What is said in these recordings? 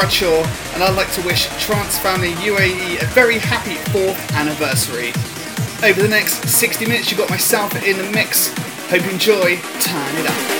Bradshaw, and I'd like to wish Trance Family UAE a very happy 4th anniversary. Over the next 60 minutes, you've got myself in the mix. Hope you enjoy. Turn it up.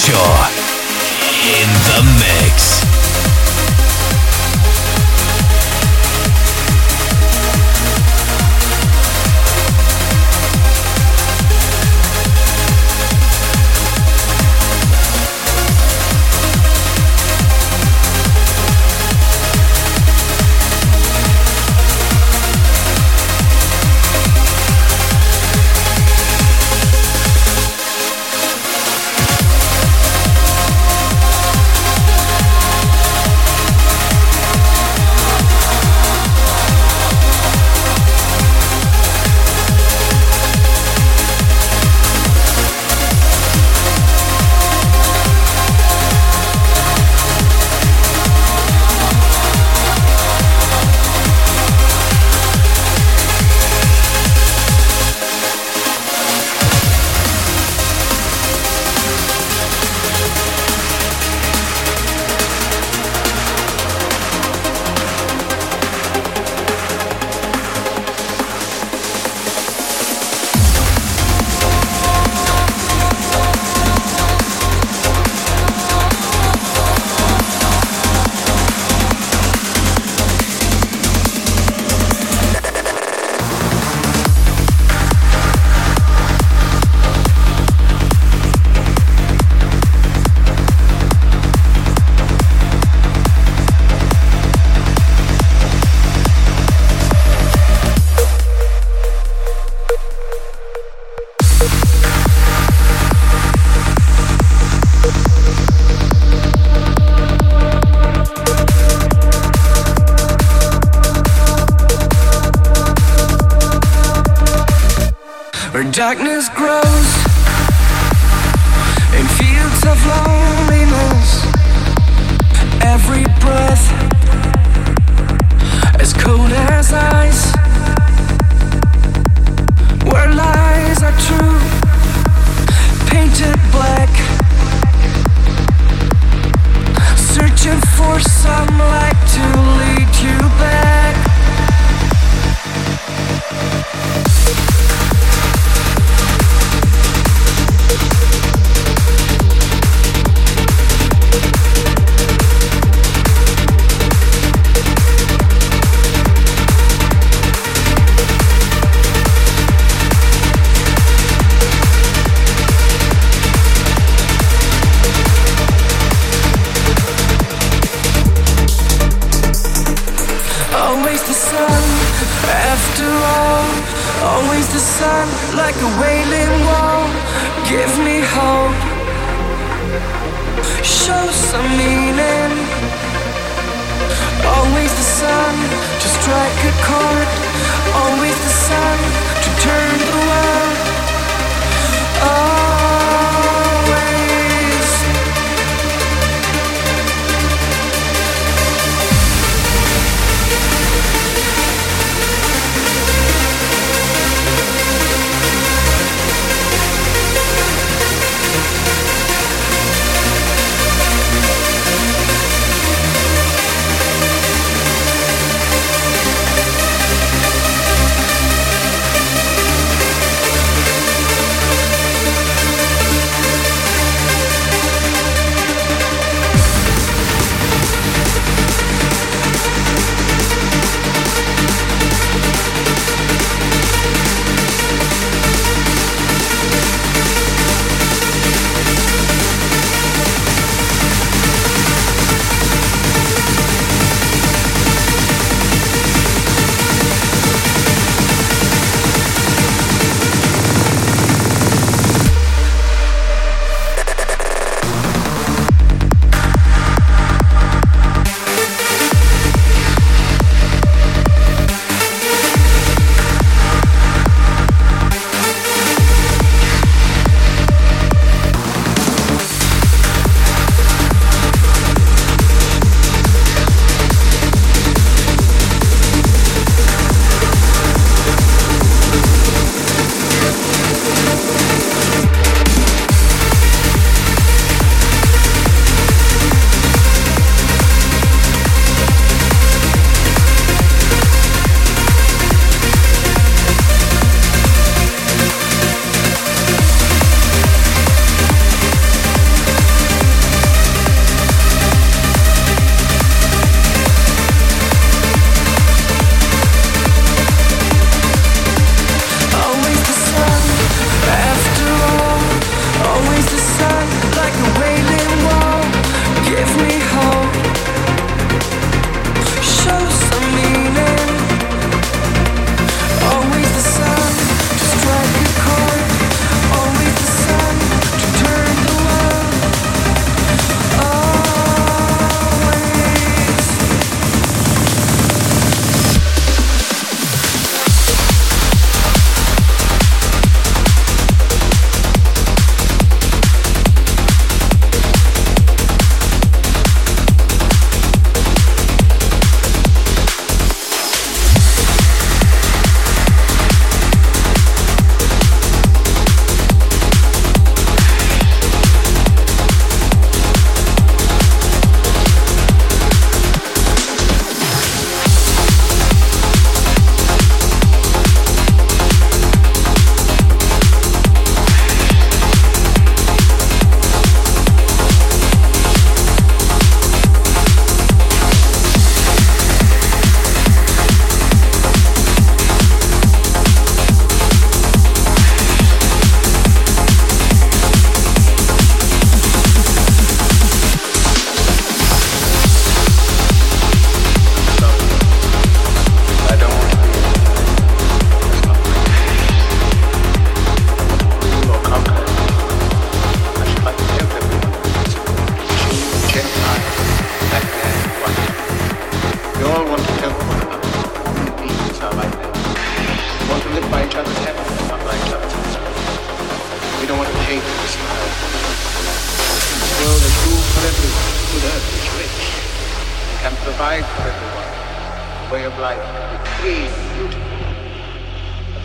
плечо.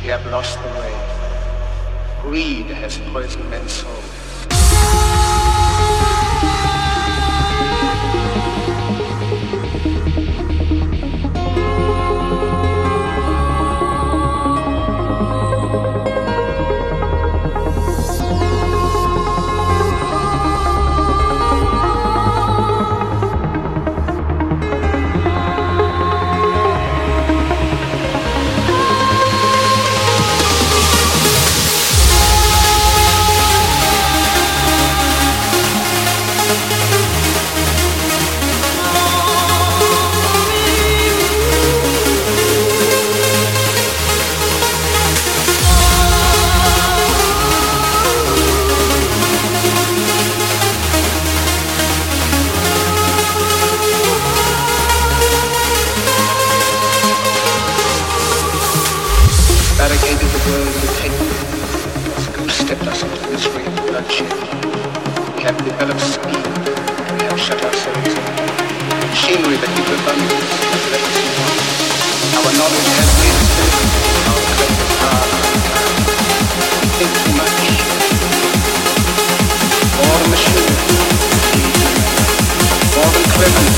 We have lost the way. Greed has poisoned men's souls. Thank you.